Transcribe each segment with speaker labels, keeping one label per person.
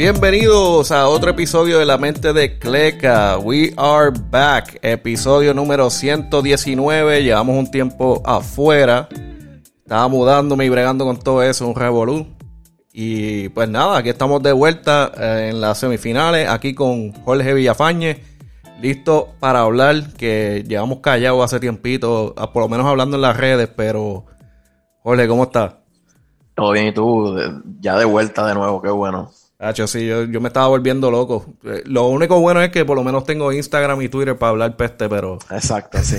Speaker 1: Bienvenidos a otro episodio de La Mente de Cleca. We are back. Episodio número 119. Llevamos un tiempo afuera. Estaba mudándome y bregando con todo eso, un revolú. Y pues nada, aquí estamos de vuelta eh, en las semifinales, aquí con Jorge Villafañe, listo para hablar, que llevamos callados hace tiempito, por lo menos hablando en las redes, pero Jorge, ¿cómo estás?
Speaker 2: Todo bien, y tú, ya de vuelta de nuevo, qué bueno.
Speaker 1: Hacho, sí, yo, me estaba volviendo loco. Eh, lo único bueno es que por lo menos tengo Instagram y Twitter para hablar peste, pero...
Speaker 2: Exacto, sí.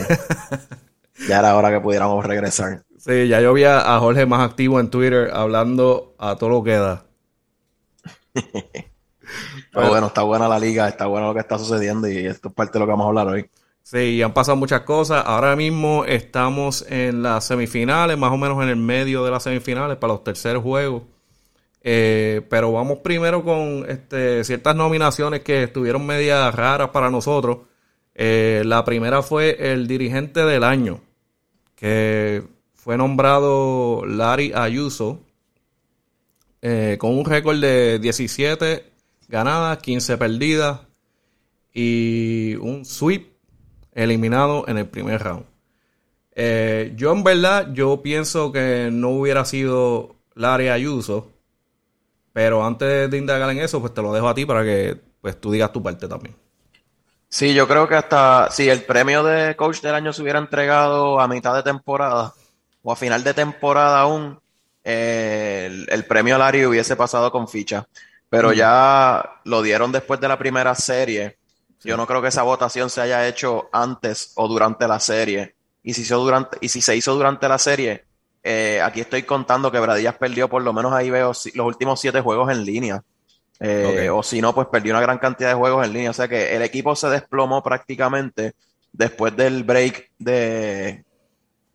Speaker 2: ya era hora que pudiéramos regresar.
Speaker 1: Sí, ya yo vi a, Jorge más activo en Twitter hablando a todo lo que da.
Speaker 2: Pero bueno, está buena la liga, está bueno lo que está sucediendo y esto es parte de lo que vamos a hablar hoy.
Speaker 1: Sí, han pasado muchas cosas. Ahora mismo estamos en las semifinales, más o menos en el medio de las semifinales para los terceros juegos. Eh, pero vamos primero con este, ciertas nominaciones que estuvieron medias raras para nosotros. Eh, la primera fue el dirigente del año, que fue nombrado Larry Ayuso eh, con un récord de 17 ganadas, 15 perdidas y un sweep eliminado en el primer round. Yo en verdad, yo pienso que no hubiera sido Larry Ayuso, pero antes de indagar en eso, pues te lo dejo a ti para que pues tú digas tu parte también.
Speaker 2: Sí, yo creo que hasta si el premio de coach del año se hubiera entregado a mitad de temporada, o a final de temporada aún, eh, el, premio Larry hubiese pasado con ficha. Pero mm. ya lo dieron después de la primera serie. Yo no creo que esa votación se haya hecho antes o durante la serie. Y si, durante, y si se hizo durante la serie, eh, aquí estoy contando que Bradillas perdió por lo menos ahí veo los últimos siete juegos en línea. Eh, o si no, pues perdió una gran cantidad de juegos en línea. O sea que el equipo se desplomó prácticamente después del break de,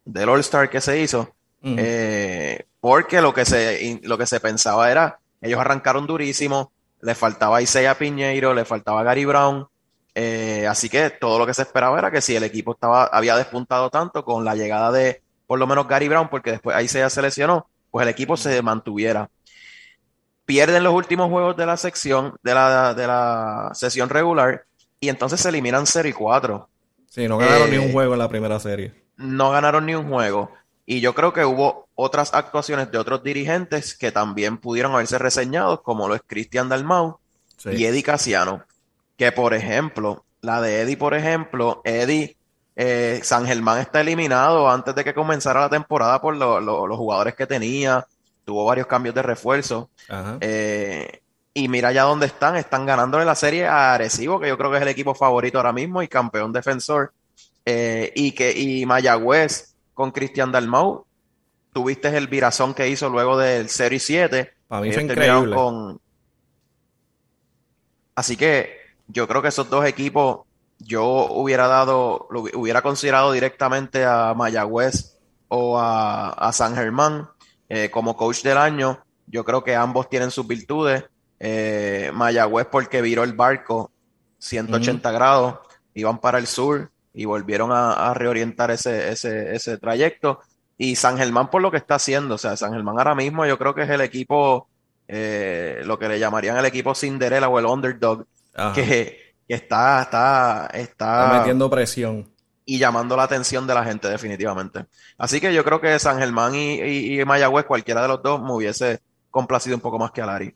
Speaker 2: del All-Star que se hizo, eh, porque lo que, se, lo que se pensaba era, ellos arrancaron durísimo, le faltaba Isaiah Piñeiro, le faltaba Gary Brown, eh, así que todo lo que se esperaba era que si el equipo estaba, había despuntado tanto con la llegada de por lo menos Gary Brown, porque después Isaiah se lesionó, pues el equipo se mantuviera. Pierden los últimos juegos de la sección, de la, de la sesión regular, y entonces se eliminan 0 y 4.
Speaker 1: Sí, no ganaron ni un eh, juego en la primera serie
Speaker 2: no ganaron ni un juego. Y yo creo que hubo otras actuaciones de otros dirigentes que también pudieron haberse reseñados, como lo es Cristian Dalmau y Eddie Casiano. Que, por ejemplo, la de Eddie, por ejemplo, Eddie, eh, San Germán está eliminado antes de que comenzara la temporada por los jugadores que tenía. Tuvo varios cambios de refuerzo. Eh, y mira ya dónde están. Están ganándole la serie a Arecibo, que yo creo que es el equipo favorito ahora mismo y campeón defensor. Eh, y que y Mayagüez con Cristian Dalmau, tuviste el virazón que hizo luego del 0 y 7.
Speaker 1: Para mí fue increíble.
Speaker 2: Así que yo creo que esos dos equipos, yo hubiera dado, lo hubiera considerado directamente a Mayagüez o a, San Germán eh, como coach del año. Yo creo que ambos tienen sus virtudes. Eh, Mayagüez porque viró el barco 180 grados, iban para el sur y volvieron a, reorientar ese, ese, ese, trayecto. Y San Germán por lo que está haciendo, o sea, San Germán ahora mismo yo creo que es el equipo, eh, lo que le llamarían el equipo Cinderella o el underdog, que, está, está, está,
Speaker 1: metiendo presión.
Speaker 2: Y llamando la atención de la gente definitivamente. Así que yo creo que San Germán y, y, Mayagüez, cualquiera de los dos, me hubiese complacido un poco más que Alari.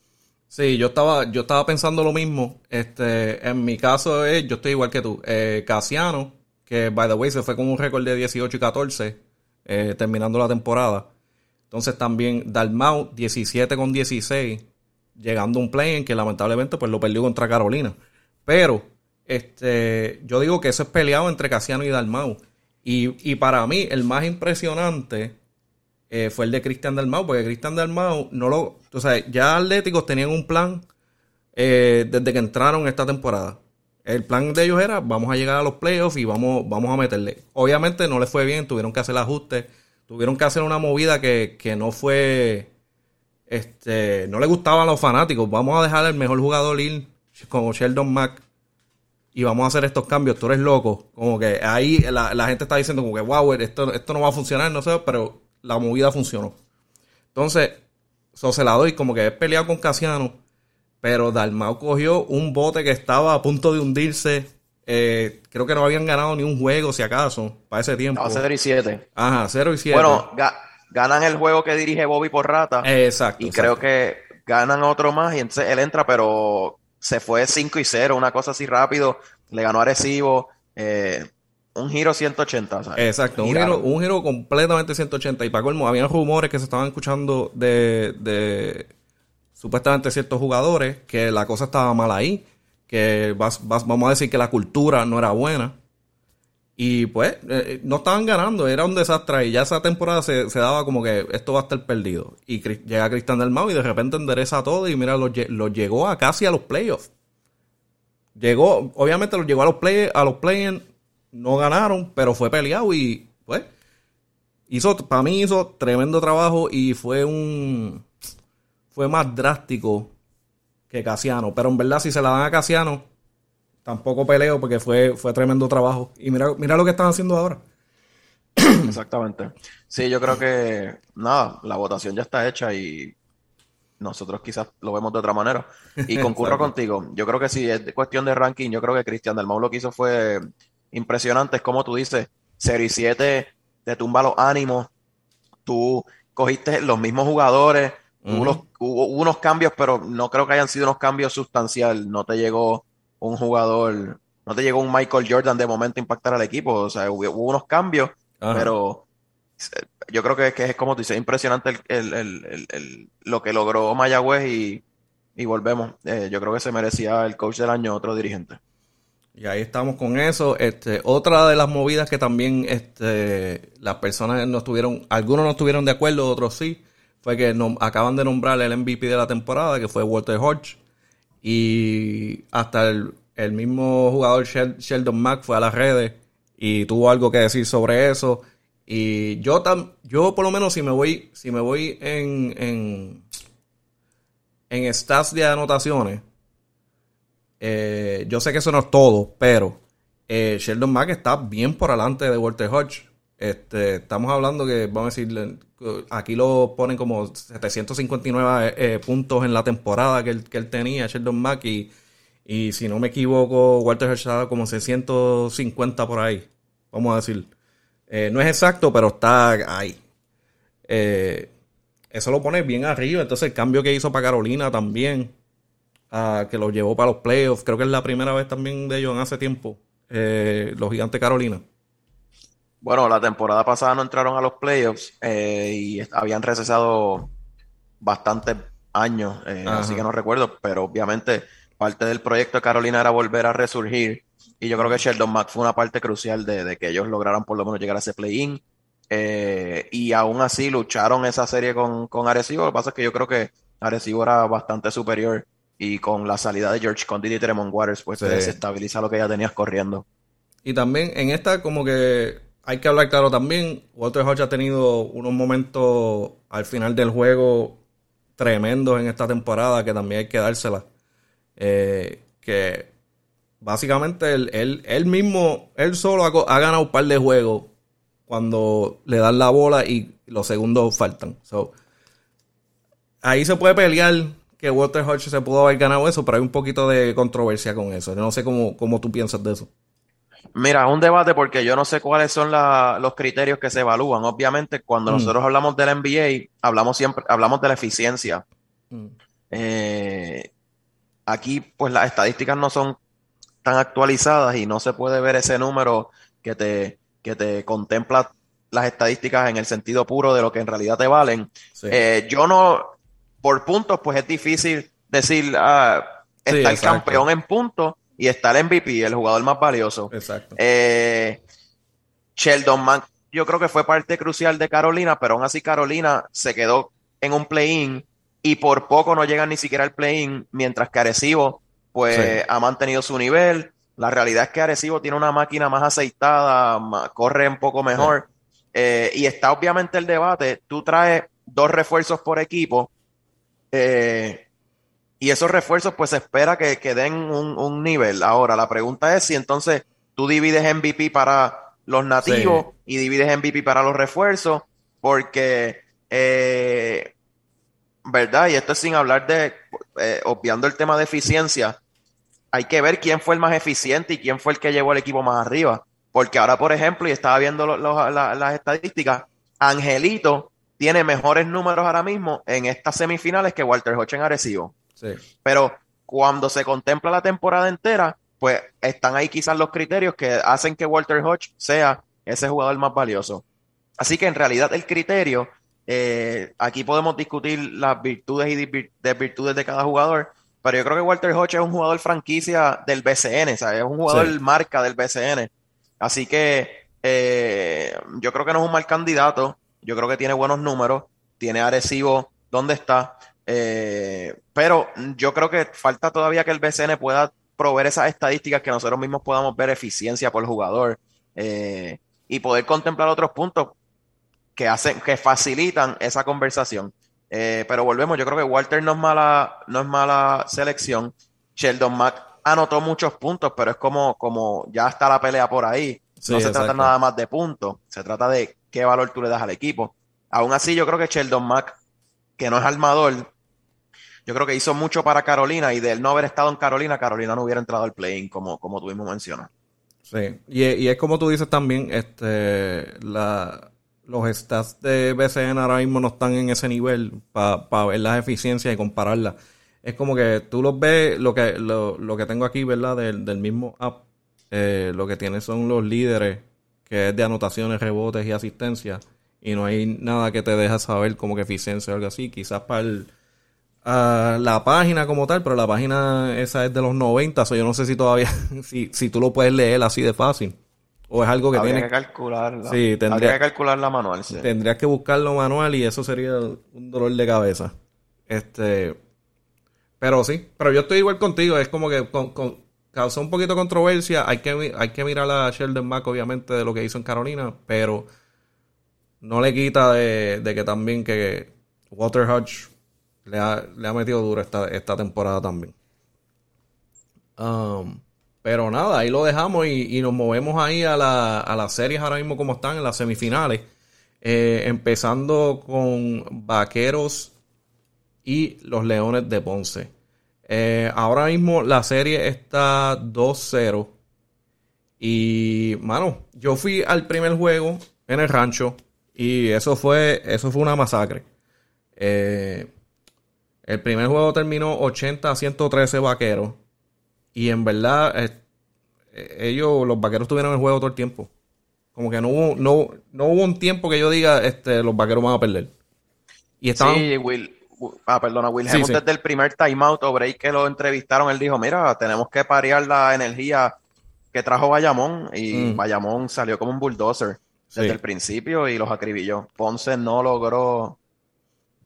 Speaker 1: Sí, yo estaba, yo estaba pensando lo mismo. Este, en mi caso es, yo estoy igual que tú. Eh, Casiano, que by the way se fue con un récord de 18 y 14 eh, terminando la temporada. Entonces también Dalmau 17 con 16 llegando a un play en que lamentablemente pues lo perdió contra Carolina. Pero este yo digo que eso es peleado entre Casiano y Dalmau. Y, para mí el más impresionante eh, fue el de Cristian Dalmau, porque Cristian Dalmau no lo... O sea, ya Atléticos tenían un plan eh, desde que entraron esta temporada. El plan de ellos era, vamos a llegar a los playoffs y vamos, vamos a meterle. Obviamente no les fue bien, tuvieron que hacer ajustes, tuvieron que hacer una movida que, no fue, este, no le gustaban a los fanáticos. Vamos a dejar el mejor jugador ir como Sheldon Mack y vamos a hacer estos cambios, tú eres loco. Como que ahí la, gente está diciendo como que, wow, esto, esto no va a funcionar, no sé, pero la movida funcionó. Entonces, eso se la doy, como que he peleado con Casiano pero Dalmau cogió un bote que estaba a punto de hundirse. Eh, creo que no habían ganado ni un juego, si acaso, para ese tiempo.
Speaker 2: No, 0 y 7.
Speaker 1: Ajá, 0 y 7.
Speaker 2: Bueno, ganan el juego que dirige Bobby por rata.
Speaker 1: Exacto.
Speaker 2: Y creo que ganan otro más y entonces él entra, pero se fue 5 y 0, una cosa así rápido. Le ganó a Arecibo. Eh, un giro 180. ¿sabes?
Speaker 1: Exacto, un giro, un giro, completamente 180. Y para colmo, había rumores que se estaban escuchando de, de supuestamente ciertos jugadores que la cosa estaba mal ahí. Que vamos a decir que la cultura no era buena. Y pues, eh, no estaban ganando, era un desastre. Y ya esa temporada se, daba como que esto va a estar perdido. Y llega Cristian del Mau y de repente endereza todo. Y mira, lo, llegó a casi a los playoffs. Llegó, obviamente lo llegó a los play, a los play no ganaron, pero fue peleado y pues hizo, para mí hizo tremendo trabajo y fue un, fue más drástico que Casiano. Pero en verdad, si se la dan a Casiano, tampoco peleo porque fue, fue tremendo trabajo. Y mira, mira lo que están haciendo ahora.
Speaker 2: Exactamente. Sí, yo creo que nada, la votación ya está hecha y nosotros quizás lo vemos de otra manera. Y concurro contigo. Yo creo que si es cuestión de ranking, yo creo que Cristian Del Mau lo que hizo fue impresionante. Es como tú dices, Serie 7 te tumba los ánimos. Tú cogiste los mismos jugadores. hubo, unos cambios, pero no creo que hayan sido unos cambios sustanciales. No te llegó un jugador, no te llegó un Michael Jordan de momento a impactar al equipo. O sea, hubo, unos cambios, pero yo creo que, que, es como tú dices, impresionante lo que logró Mayagüez y, y volvemos. Eh, yo creo que se merecía el coach del año otro dirigente.
Speaker 1: Y ahí estamos con eso. Este, otra de las movidas que también este, las personas no estuvieron, algunos no estuvieron de acuerdo, otros sí, fue que acaban de nombrar el MVP de la temporada, que fue Walter Hodge. Y hasta el, mismo jugador Sheldon Mack fue a las redes y tuvo algo que decir sobre eso. Y yo tam, yo por lo menos si me voy, si me voy en, en, en stats de anotaciones, eh, yo sé que eso no es todo, pero eh, Sheldon Mack está bien por delante de Walter Hodge. Este, estamos hablando que, vamos a decir, aquí lo ponen como 759 eh, puntos en la temporada que él, que él tenía, Sheldon Mack, y, si no me equivoco, Walter estaba como 650 por ahí, vamos a decir. no es exacto, pero está ahí. eso lo pone bien arriba. Entonces, el cambio que hizo para Carolina también que los llevó para los playoffs. Creo que es la primera vez también de ellos en hace tiempo. Eh, los gigantes Carolina.
Speaker 2: Bueno, la temporada pasada no entraron a los playoffs eh, y habían recesado bastantes años, eh, así que no recuerdo, pero obviamente parte del proyecto de Carolina era volver a resurgir y yo creo que Sheldon Mack fue una parte crucial de, que ellos lograran por lo menos llegar a ese play-in y aún así lucharon esa serie con, con Arecibo, lo que pasa es que yo creo que Arecibo era bastante superior y con la salida de George Condit y Tremont Waters, pues se desestabiliza lo que ya tenías corriendo.
Speaker 1: Y también en esta, como que hay que hablar claro también, Walter Hodge ha tenido unos momentos al final del juego tremendos en esta temporada que también hay que dársela. Eh, que básicamente él, él, mismo, él solo ha, ganado un par de juegos cuando le dan la bola y los segundos faltan. ahí se puede pelear que Walter Hodge se pudo haber ganado eso, pero hay un poquito de controversia con eso. Yo no sé cómo, cómo tú piensas de eso.
Speaker 2: Mira, un debate porque yo no sé cuáles son los criterios que se evalúan. Obviamente, cuando mm. nosotros hablamos del NBA, hablamos siempre, hablamos de la eficiencia. Mm. Eh, aquí, pues las estadísticas no son tan actualizadas y no se puede ver ese número que te, que te contempla las estadísticas en el sentido puro de lo que en realidad te valen. Eh, yo no, por puntos, pues es difícil decir, ah, está el campeón en puntos y está el MVP, el jugador más valioso.
Speaker 1: Exacto.
Speaker 2: Eh, Sheldon Mann, yo creo que fue parte crucial de Carolina, pero aún así Carolina se quedó en un play-in y por poco no llegan ni siquiera al play-in, mientras que Arecibo, pues ha mantenido su nivel. La realidad es que Arecibo tiene una máquina más aceitada, corre un poco mejor. Eh, y está obviamente el debate. Tú traes dos refuerzos por equipo eh, y esos refuerzos, pues se espera que, que den un, nivel. Ahora, la pregunta es si entonces tú divides MVP para los nativos y divides MVP para los refuerzos, porque eh, ¿verdad? Y esto es sin hablar de, eh, obviando el tema de eficiencia, hay que ver quién fue el más eficiente y quién fue el que llevó al equipo más arriba. Porque ahora, por ejemplo, y estaba viendo las estadísticas, Angelito tiene mejores números ahora mismo en estas semifinales que Walter Hodge en Arecibo. Sí. Pero cuando se contempla la temporada entera, pues están ahí quizás los criterios que hacen que Walter Hodge sea ese jugador más valioso. Así que en realidad el criterio, eh, aquí podemos discutir las virtudes y desvirtudes de cada jugador, pero yo creo que Walter Hodge es un jugador franquicia del BCN, es un jugador marca del BCN. Así que eh, yo creo que no es un mal candidato, yo creo que tiene buenos números, tiene Arecibo donde está, eh, pero yo creo que falta todavía que el BCN pueda proveer esas estadísticas que nosotros mismos podamos ver eficiencia por jugador y poder contemplar otros puntos que hacen, que facilitan esa conversación. Eh, pero volvemos, yo creo que Walter no es mala, no es mala selección. Sheldon Mack anotó muchos puntos, pero es como, como ya está la pelea por ahí. no se trata nada más de puntos, se trata de qué valor tú le das al equipo. Aún así, yo creo que Sheldon Mack, que no es armador, yo creo que hizo mucho para Carolina y de él no haber estado en Carolina, Carolina no hubiera entrado al play como, como tuvimos mencionado.
Speaker 1: Sí, y, y, es como tú dices también, este, la, los stats de BCN ahora mismo no están en ese nivel para ver las eficiencias y compararlas. Es como que tú los ves, lo que, lo, lo que tengo aquí, ¿verdad? Del, del mismo app, eh, lo que tiene son los líderes, que es de anotaciones, rebotes y asistencia. Y no hay nada que te deja saber como que eficiencia o algo así. Quizás para la página como tal, pero la página esa es de los 90, o yo no sé si todavía, si, si tú lo puedes leer así de fácil. O es algo que
Speaker 2: Habría
Speaker 1: que
Speaker 2: calcularla.
Speaker 1: Sí, tendría
Speaker 2: que calcularla manual, sí.
Speaker 1: Tendrías que buscarlo manual y eso sería un dolor de cabeza. Este. Pero sí, pero yo estoy igual contigo. Es como que causó un poquito de controversia. Hay que, hay que mirar a Sheldon Mack, obviamente, de lo que hizo en Carolina, pero no le quita de, que también que Walter Hodge le ha, le ha metido duro esta, esta temporada también. Um, pero nada, ahí lo dejamos y, nos movemos ahí a, la, a, las series ahora mismo como están en las semifinales. Eh, empezando con Vaqueros y los Leones de Ponce. Eh, ahora mismo la serie está 2-0. Y, mano, yo fui al primer juego en el rancho y eso fue, eso fue una masacre. Eh, el primer juego terminó 80 a 113 vaqueros. Y en verdad, eh, ellos, los vaqueros tuvieron el juego todo el tiempo. Como que no hubo, no, no hubo un tiempo que yo diga, este, los vaqueros van a perder.
Speaker 2: Y estaban... Sí, Will, ah, perdona, Will desde el primer timeout o break que lo entrevistaron, él dijo, mira, tenemos que parear la energía que trajo Bayamón y mm. Bayamón salió como un bulldozer desde el principio y los acribilló. Ponce no logró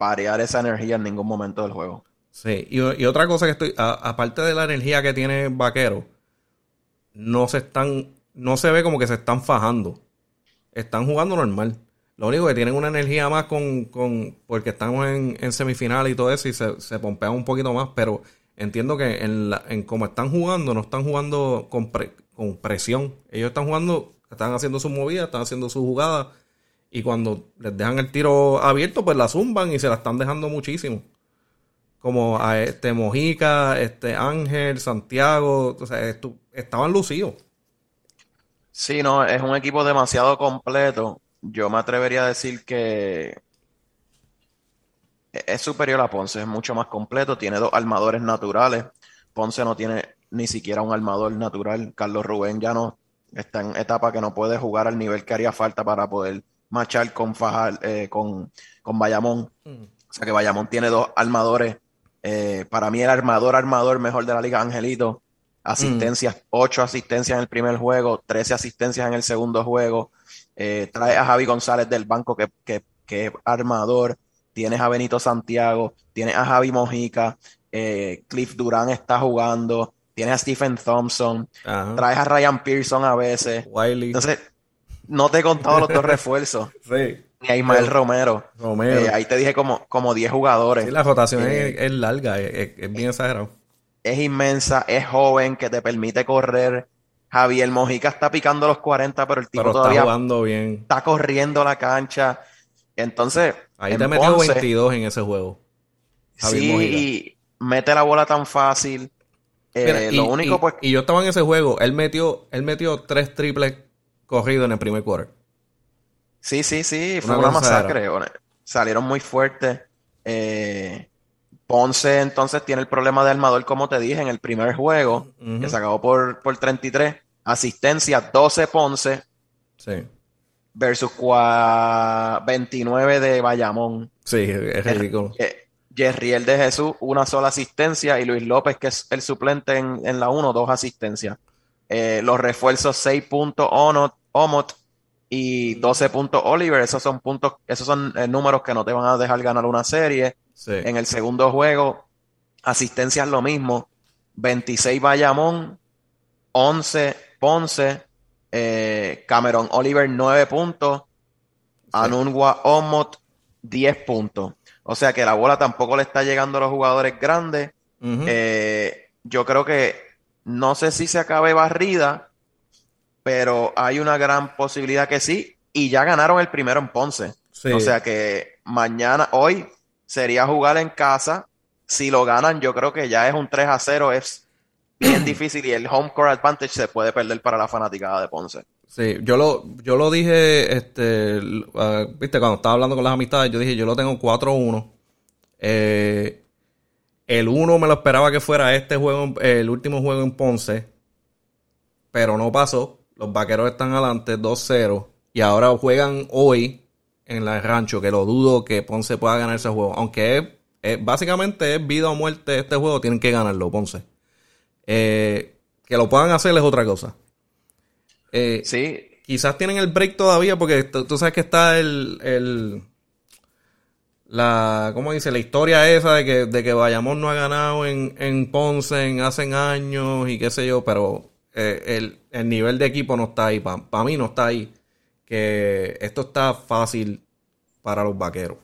Speaker 2: parear esa energía en ningún momento del juego.
Speaker 1: Sí, y, otra cosa que estoy, aparte de la energía que tiene Vaquero, no se están, no se ve como que se están fajando. Están jugando normal. Lo único que tienen una energía más con, con porque estamos en, en semifinal y todo eso y se, se pompean un poquito más, pero entiendo que en, la, en como están jugando, no están jugando con, con presión. Ellos están jugando, están haciendo sus movidas, están haciendo sus jugadas y cuando les dejan el tiro abierto, pues la zumban y se la están dejando muchísimo como a este Mojica, este Ángel, Santiago, o sea, estaban lucidos.
Speaker 2: Sí, no, es un equipo demasiado completo. Yo me atrevería a decir que es superior a Ponce, es mucho más completo, tiene dos armadores naturales. Ponce no tiene ni siquiera un armador natural. Carlos Rubén ya no está en etapa que no puede jugar al nivel que haría falta para poder marchar con Fajal, eh, con, con Bayamón. Mm. O sea que Bayamón tiene dos armadores eh, para mí el armador, armador mejor de la liga, Angelito. Asistencias, 8 mm. asistencias en el primer juego, 13 asistencias en el segundo juego. Eh, trae a Javi González del banco, que, que, que, armador. Tienes a Benito Santiago, tienes a Javi Mojica, eh, Cliff Durán está jugando, tienes a Stephen Thompson, traes a Ryan Pearson a veces. Entonces, no te he contado los dos refuerzos.
Speaker 1: sí
Speaker 2: y a Ismael Romero. Eh, ahí te dije como, como 10 jugadores.
Speaker 1: Sí, la rotación es, eh, larga, es, bien exagerado.
Speaker 2: Es inmensa, es joven, que te permite correr. Javier Mojica está picando los 40, pero el tipo todavía
Speaker 1: está jugando bien.
Speaker 2: Está corriendo la cancha. Entonces.
Speaker 1: Ahí te metió 22 en ese juego.
Speaker 2: sí, y mete la bola tan fácil. Eh, lo único, pues.
Speaker 1: Y yo estaba en ese juego, él metió, él metió tres triples corridos en el primer quarter.
Speaker 2: Sí, sí, sí, fue una, masacre. Salieron muy fuertes. Eh, Ponce entonces tiene el problema de armador, como te dije, en el primer juego, que se acabó por, por 33. Asistencia 12 Ponce.
Speaker 1: Sí.
Speaker 2: Versus 29 de Bayamón.
Speaker 1: Sí, es ridículo.
Speaker 2: Jerriel de Jesús, una sola asistencia. Y Luis López, que es el suplente en, la 1, dos asistencias. Eh, los refuerzos 6 puntos Omot y 12 puntos Oliver. Esos son puntos, esos son eh, números que no te van a dejar ganar una serie. En el segundo juego, asistencias lo mismo. 26 Bayamón, 11 Ponce, eh, Cameron Oliver 9 puntos, Anunwa Omot 10 puntos. O sea que la bola tampoco le está llegando a los jugadores grandes. Eh, yo creo que no sé si se acabe barrida, pero hay una gran posibilidad que sí. Y ya ganaron el primero en Ponce. O sea que mañana, hoy, sería jugar en casa. Si lo ganan, yo creo que ya es un 3 a 0. Es bien difícil y el home court advantage se puede perder para la fanaticada de Ponce.
Speaker 1: Sí, yo lo, yo lo dije, este, ah, viste, cuando estaba hablando con las amistades, yo dije, yo lo tengo 4-1. Eh, el 1 me lo esperaba que fuera este juego, el último juego en Ponce, pero no pasó. Los vaqueros están adelante 2-0 y ahora juegan hoy en la rancho, que lo dudo que Ponce pueda ganar ese juego. Aunque es, básicamente es vida o muerte este juego, tienen que ganarlo, Ponce. Eh, que lo puedan hacer es otra cosa.
Speaker 2: Eh, sí.
Speaker 1: Quizás tienen el break todavía porque tú, sabes que está el, el, la, ¿cómo dice? La historia esa de que, de que Bayamón no ha ganado en, en Ponce en hace años y qué sé yo, pero eh, el, nivel de equipo no está ahí. Para mí no está ahí. Que esto está fácil para los vaqueros.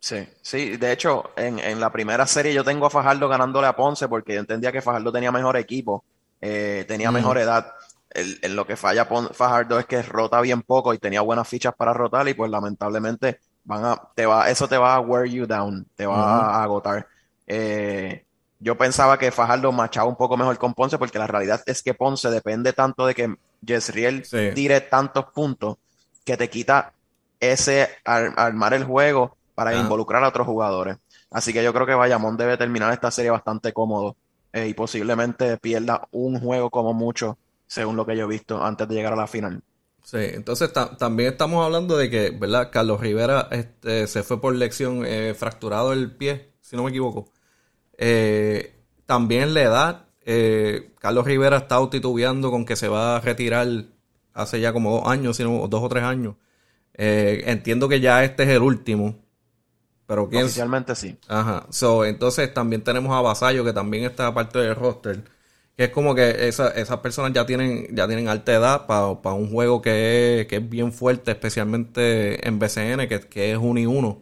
Speaker 2: Sí, sí, de hecho, en, en, la primera serie yo tengo a Fajardo ganándole a Ponce porque yo entendía que Fajardo tenía mejor equipo, eh, tenía mejor edad en lo que falla Fajardo es que rota bien poco y tenía buenas fichas para rotar y pues lamentablemente van a, te va, eso te va a wear you down, te va a agotar. Eh, yo pensaba que Fajardo machaba un poco mejor con Ponce porque la realidad es que Ponce depende tanto de que Jezriel tire tantos puntos que te quita ese armar el juego para involucrar a otros jugadores. Así que yo creo que Bayamón debe terminar esta serie bastante cómodo eh, y posiblemente pierda un juego como mucho según lo que yo he visto antes de llegar a la final.
Speaker 1: Sí, entonces también estamos hablando de que, ¿verdad? Carlos Rivera este, se fue por lección eh, fracturado el pie, si no me equivoco. Eh, también la edad, eh, Carlos Rivera está titubeando con que se va a retirar hace ya como dos años, sino dos o tres años. entiendo que ya este es el último. Pero
Speaker 2: ¿quién? Oficialmente sí.
Speaker 1: Ajá. So, entonces también tenemos a Vasallo, que también está parte del roster es como que esas personas ya tienen, ya tienen alta edad para un juego que es, bien fuerte, especialmente en BCN, que, es uno y uno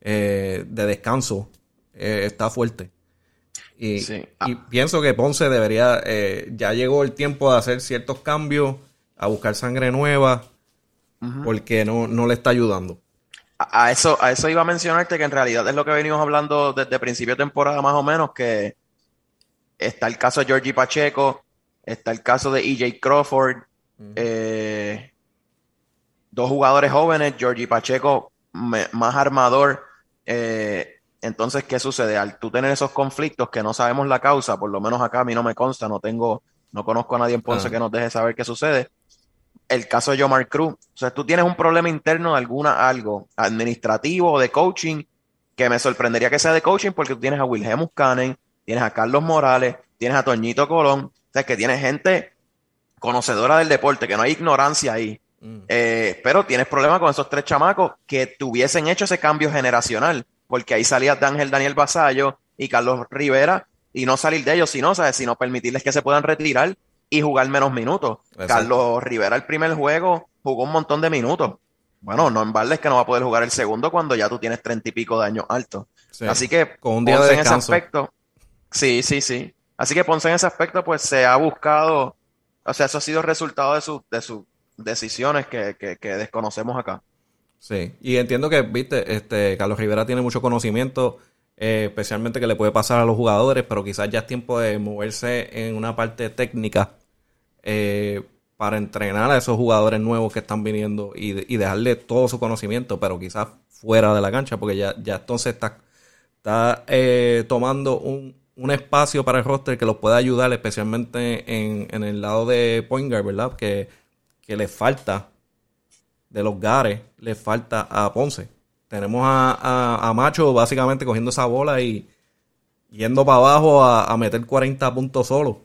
Speaker 1: eh, de descanso. Eh, está fuerte. Y, ah. pienso que Ponce debería, eh, ya llegó el tiempo de hacer ciertos cambios, a buscar sangre nueva, porque no, no le está ayudando.
Speaker 2: A, eso, a eso iba a mencionarte que en realidad es lo que venimos hablando desde principio de temporada más o menos, que Está el caso de Georgie Pacheco, está el caso de EJ Crawford, eh, dos jugadores jóvenes, Georgie Pacheco más armador. Eh, entonces, ¿qué sucede? Al tú tener esos conflictos que no sabemos la causa, por lo menos acá a mí no me consta, no tengo, no conozco a nadie en Ponce ah. que nos deje saber qué sucede. El caso de Yomar Cruz, o sea, tú tienes un problema interno de alguna, algo administrativo o de coaching, que me sorprendería que sea de coaching porque tú tienes a Wilhelm Cannon, tienes a Carlos Morales, tienes a Toñito Colón, o sea, que tienes gente conocedora del deporte, que no hay ignorancia ahí. Mm. Eh, pero tienes problemas con esos tres chamacos que tuviesen hecho ese cambio generacional, porque ahí salía Ángel Daniel Basallo y Carlos Rivera, y no salir de ellos, sino, ¿sabes? sino permitirles que se puedan retirar y jugar menos minutos. Carlos Rivera el primer juego jugó un montón de minutos. Bueno, no en balde es que no va a poder jugar el segundo cuando ya tú tienes treinta y pico de años altos. Así que
Speaker 1: con un día de
Speaker 2: en ese aspecto, Sí, sí, sí. Así que Ponce en ese aspecto, pues se ha buscado, o sea, eso ha sido resultado de, de sus decisiones que, que, desconocemos acá.
Speaker 1: Sí, y entiendo que, viste, este, Carlos Rivera tiene mucho conocimiento eh, especialmente que le puede pasar a los jugadores, pero quizás ya es tiempo de moverse en una parte técnica eh, para entrenar a esos jugadores nuevos que están viniendo y, dejarle todo su conocimiento, pero quizás fuera de la cancha, porque ya, ya entonces está, está eh, tomando un, espacio para el roster que los pueda ayudar, especialmente en, el lado de point guard, ¿verdad? Que, que le falta de los gares, le falta a Ponce tenemos a, Macho básicamente cogiendo esa bola y yendo para abajo a, meter 40 puntos solo.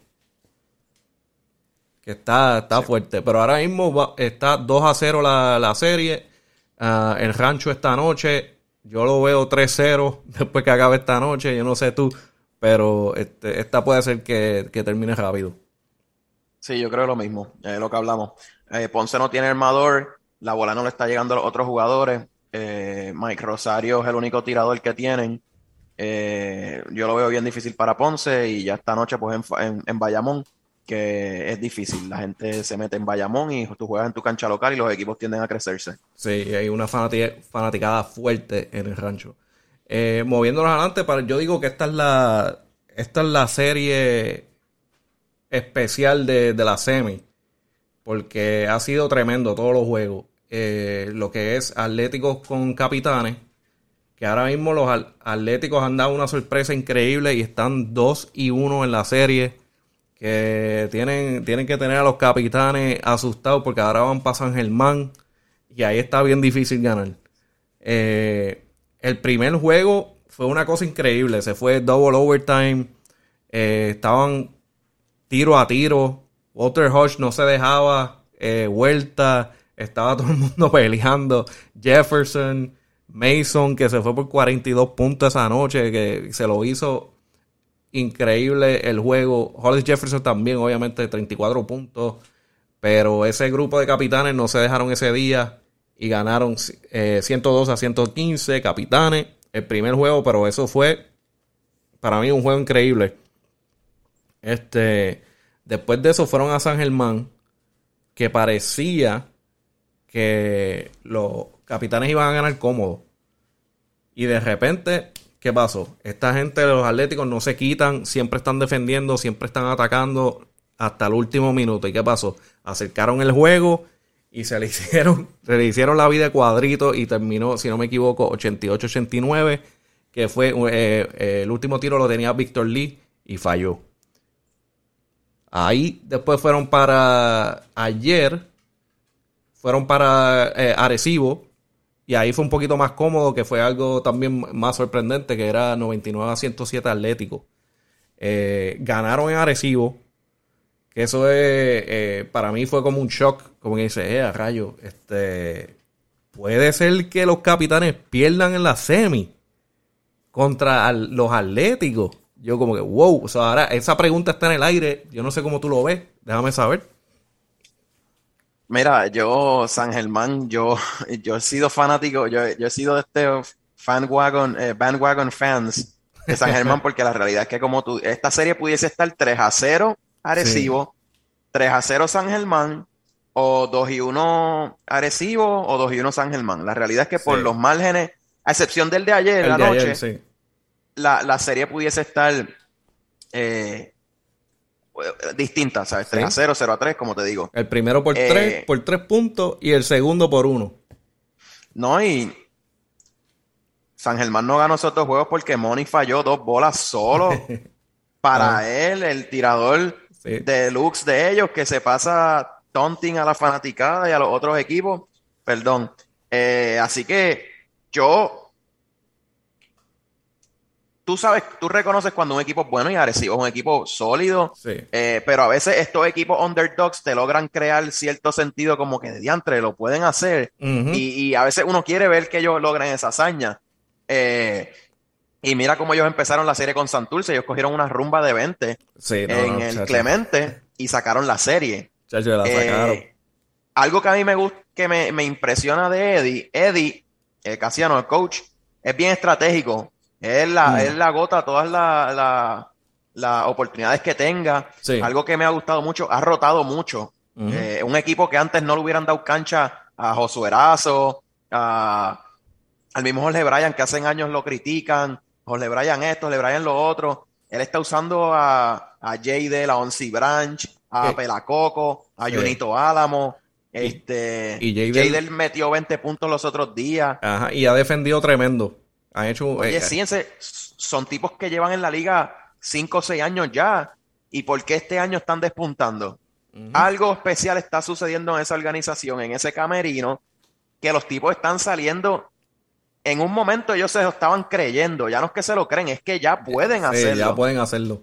Speaker 1: Que está, está fuerte. Pero ahora mismo está 2 a 0 la, serie. Ah, el rancho esta noche. Yo lo veo 3-0 después que acabe esta noche. Yo no sé tú. Pero este, esta puede ser que, termine rápido.
Speaker 2: Sí, yo creo lo mismo. Es lo que hablamos. Eh, Ponce no tiene armador. La bola no le está llegando a los otros jugadores. Eh, Mike Rosario es el único tirador que tienen. Eh, yo lo veo bien difícil para Ponce y ya esta noche pues en, Bayamón, que es difícil. La gente se mete en Bayamón y tú juegas en tu cancha local y los equipos tienden a crecerse.
Speaker 1: Sí, hay una fanaticada fuerte en el rancho. Eh, moviéndonos adelante, para, yo digo que esta es la, esta es la serie especial de, de la semi, porque ha sido tremendo todos los juegos. Eh, lo que es Atléticos con Capitanes, que ahora mismo los Atléticos han dado una sorpresa increíble y están 2 y 1 en la serie, que tienen, tienen que tener a los Capitanes asustados porque ahora van para San Germán y ahí está bien difícil ganar. Eh, el primer juego fue una cosa increíble, se fue double overtime, eh, estaban tiro a tiro, Walter Hodge no se dejaba, vuelta, estaba todo el mundo peleando. Jefferson, Mason, que se fue por 42 puntos esa noche, que se lo hizo increíble el juego. Hollis Jefferson también, obviamente, 34 puntos. Pero ese grupo de capitanes no se dejaron ese día y ganaron 102 eh, a 115 capitanes el primer juego, pero eso fue para mí un juego increíble. Este, después de eso fueron a San Germán, que parecía que los capitanes iban a ganar cómodo. Y de repente, ¿qué pasó? Esta gente de los Atléticos no se quitan, siempre están defendiendo, siempre están atacando hasta el último minuto. ¿Y qué pasó? Acercaron el juego y se le hicieron, se le hicieron la vida cuadrito y terminó, si no me equivoco, 88-89, que fue eh, eh, el último tiro lo tenía Víctor Lee y falló. Ahí después fueron para ayer fueron para eh, Arecibo y ahí fue un poquito más cómodo, que fue algo también más sorprendente, que era 99 a 107 Atlético. Ganaron en Arecibo, que eso es, eh, para mí fue como un shock, como que dice, eh, a rayo, este, puede ser que los capitanes pierdan en la semi contra los Atléticos. Yo como que, wow, o sea, ahora esa pregunta está en el aire, yo no sé cómo tú lo ves, déjame saber.
Speaker 2: Mira, yo, San Germán, yo, yo he sido fanático, yo, yo he sido de este fanwagon, eh, bandwagon fans de San Germán, porque la realidad es que como tú, esta serie pudiese estar 3 a 0 Arecibo, 3 a 0 San Germán, o 2 y 1 Arecibo, o 2 y 1 San Germán. La realidad es que por los márgenes, a excepción del de ayer, la noche, la, la, serie pudiese estar eh, distintas, ¿sabes? 3 a 0, 0 a 3, como te digo.
Speaker 1: El primero por 3 eh, por tres puntos y el segundo por 1.
Speaker 2: No, y San Germán no ganó esos dos juegos porque Moni falló dos bolas solo. Para ah. él, el tirador de lux de ellos, que se pasa taunting a la fanaticada y a los otros equipos. Perdón. Eh, así que yo tú sabes, tú reconoces cuando un equipo es bueno y Arecibo es un equipo sólido, eh, pero a veces estos equipos underdogs te logran crear cierto sentido como que de diantre lo pueden hacer y, a veces uno quiere ver que ellos logren esa hazaña. Eh, y mira cómo ellos empezaron la serie con Santurce, ellos cogieron una rumba de 20 en el Clemente y sacaron la serie. Eh, algo que a mí me gusta, que me, impresiona de Eddie, Eddie, Casiano, el coach, es bien estratégico él la, mm. la agota todas las oportunidades que tenga. Algo que me ha gustado mucho, ha rotado mucho. Eh, un equipo que antes no le hubieran dado cancha a Josué Erazo, a, al mismo Jorge Bryan, que hace años lo critican. José Brian esto, José Brian lo otro. Él está usando a, a Jade, a Onsi Branch, a Pelacoco, a Junito Álamo. Este, y Jade metió 20 puntos los otros días.
Speaker 1: Ajá, y ha defendido tremendo. Ha hecho.
Speaker 2: Oye, eh, son tipos que llevan en la liga 5 o 6 años ya. ¿Y por qué este año están despuntando? Algo especial está sucediendo en esa organización, en ese camerino, que los tipos están saliendo. En un momento ellos se lo estaban creyendo, ya no es que se lo creen, es que ya pueden hacerlo.
Speaker 1: Ya pueden hacerlo.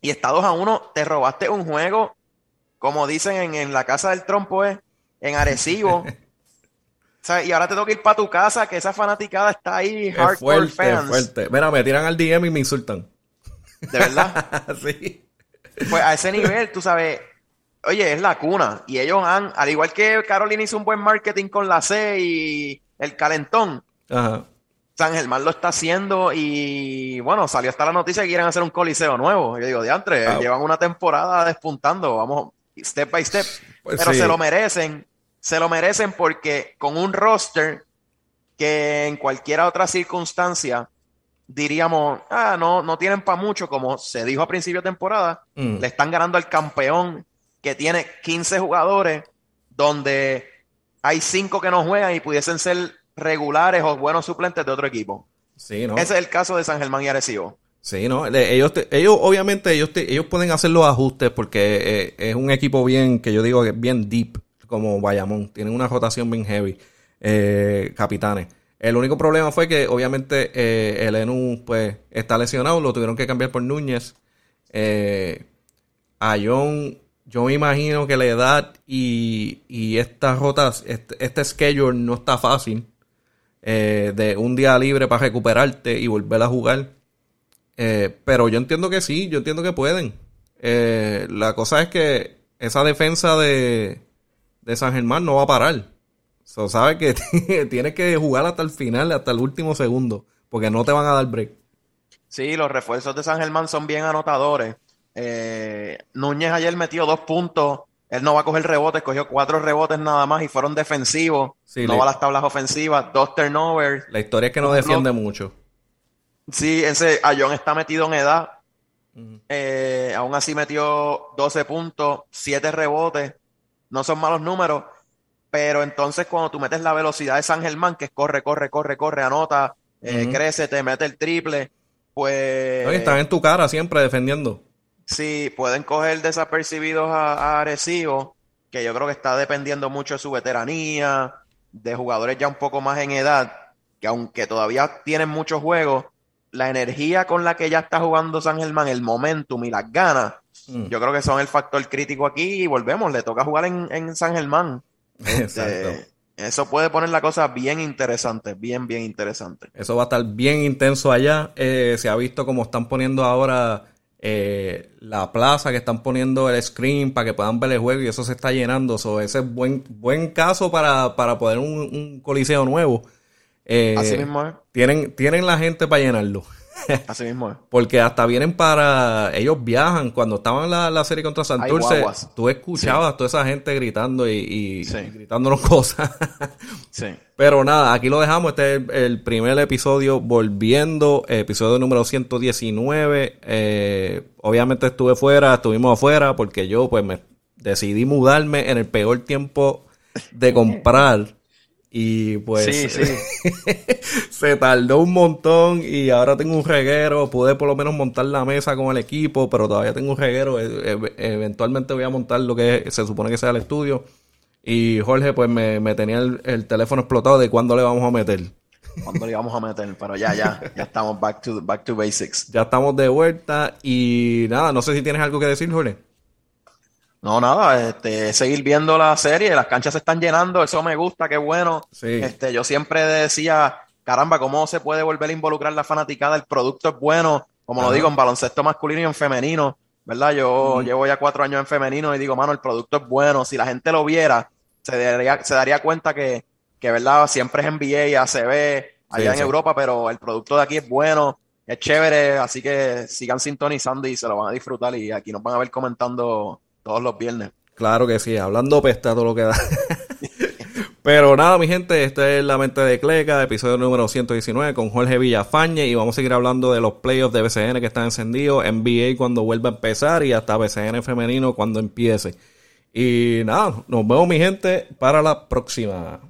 Speaker 2: Y estados a uno, te robaste un juego, como dicen en, la casa del trompo, es en Arecibo. y ahora te tengo que ir para tu casa, que esa fanaticada está ahí, hardcore fans.
Speaker 1: fuerte. Mira, me tiran al DM y me insultan.
Speaker 2: ¿De verdad? sí. Pues a ese nivel, tú sabes, oye, es la cuna. Y ellos han, al igual que Carolina hizo un buen marketing con la C y el calentón, San Germán lo está haciendo y bueno, salió hasta la noticia que quieren hacer un coliseo nuevo. Yo digo, diantre, ah. llevan una temporada despuntando, vamos step by step. Pues Pero se lo merecen, se lo merecen porque con un roster que en cualquier otra circunstancia diríamos, ah, no, no tienen para mucho, como se dijo a principio de temporada, mm. le están ganando al campeón que tiene 15 jugadores, donde hay 5 que no juegan y pudiesen ser regulares o buenos suplentes de otro equipo.
Speaker 1: Sí, ¿no?
Speaker 2: Ese es el caso de San Germán y Arecibo.
Speaker 1: Sí, ¿no? Ellos, ellos obviamente, ellos, ellos pueden hacer los ajustes porque eh, es un equipo bien, que yo digo que bien deep, como Bayamón. Tienen una rotación bien heavy, eh, capitanes. El único problema fue que obviamente eh, el Enu pues está lesionado, lo tuvieron que cambiar por Núñez. A John, yo me imagino que la edad y, y estas rotas, este, este, schedule no está fácil. Eh, de un día libre para recuperarte y volver a jugar. pero yo entiendo que sí, yo entiendo que pueden. la cosa es que esa defensa de, de San Germán no va a parar. So, sabes que tienes que jugar hasta el final, hasta el último segundo, porque no te van a dar break.
Speaker 2: Sí, los refuerzos de San Germán son bien anotadores. Eh, Núñez ayer metió dos puntos. Él no va a coger rebotes, cogió cuatro rebotes nada más y fueron defensivos. no va a las tablas ofensivas, dos turnovers.
Speaker 1: La historia es que no defiende mucho.
Speaker 2: Sí, ese Ayón está metido en edad. Eh, aún así metió 12 puntos, 7 rebotes. No son malos números pero entonces cuando tú metes la velocidad de San Germán, que es corre, corre, corre, corre, anota, eh, crece, te mete el triple, pues...
Speaker 1: están en tu cara siempre defendiendo.
Speaker 2: Sí, pueden coger desapercibidos a, a Arecibo, que yo creo que está dependiendo mucho de su veteranía, de jugadores ya un poco más en edad, que aunque todavía tienen muchos juegos, la energía con la que ya está jugando San Germán, el momentum y las ganas, mm. yo creo que son el factor crítico aquí y volvemos, le toca jugar en, en San Germán. Este, eso puede poner la cosa bien interesante, bien, bien interesante.
Speaker 1: Eso va a estar bien intenso allá. Eh, se ha visto como están poniendo ahora eh, la plaza, que están poniendo el screen para que puedan ver el juego y eso se está llenando. ese es buen, buen caso para, para poner un, coliseo nuevo. Eh,
Speaker 2: Así mismo
Speaker 1: Tienen, tienen la gente para llenarlo.
Speaker 2: Así mismo
Speaker 1: Porque hasta vienen para. Ellos viajan. Cuando estaban en la, serie contra Santurce, tú escuchabas a toda esa gente gritando y, gritándonos cosas. sí. Pero nada, aquí lo dejamos. Este es el, primer episodio volviendo. Episodio número 119. Eh, obviamente estuve fuera, estuvimos afuera porque yo pues me decidí mudarme en el peor tiempo de comprar. Y pues se tardó un montón y ahora tengo un reguero. Pude por lo menos montar la mesa con el equipo, pero todavía tengo un reguero. E, e, eventualmente voy a montar lo que se supone que sea el estudio. Y Jorge pues me, tenía el, teléfono explotado de cuándo le vamos a meter.
Speaker 2: ¿Cuándo le vamos a meter? Pero ya, ya, ya estamos back to, back to basics.
Speaker 1: Ya estamos de vuelta y nada, no sé si tienes algo que decir, Jorge.
Speaker 2: No, nada, este, seguir viendo la serie, las canchas se están llenando, eso me gusta, qué bueno. Este, yo siempre decía, caramba, ¿cómo se puede volver a involucrar la fanaticada? El producto es bueno, como lo digo, en baloncesto masculino y en femenino, ¿verdad? Yo llevo ya cuatro años en femenino y digo, mano, el producto es bueno. Si la gente lo viera, se daría, se daría cuenta que, que, ¿verdad? Siempre es NBA, ACB, allá en Europa, pero el producto de aquí es bueno, es chévere, así que sigan sintonizando y se lo van a disfrutar y aquí nos van a ver comentando todos los viernes.
Speaker 1: Claro que sí, hablando pesta todo lo que da. Pero nada, mi gente, esta es La Mente de Cleca, episodio número 119 con Jorge Villafañe y vamos a seguir hablando de los playoffs de BCN que están encendidos, NBA cuando vuelva a empezar y hasta BCN femenino cuando empiece. Y nada, nos vemos mi gente para la próxima.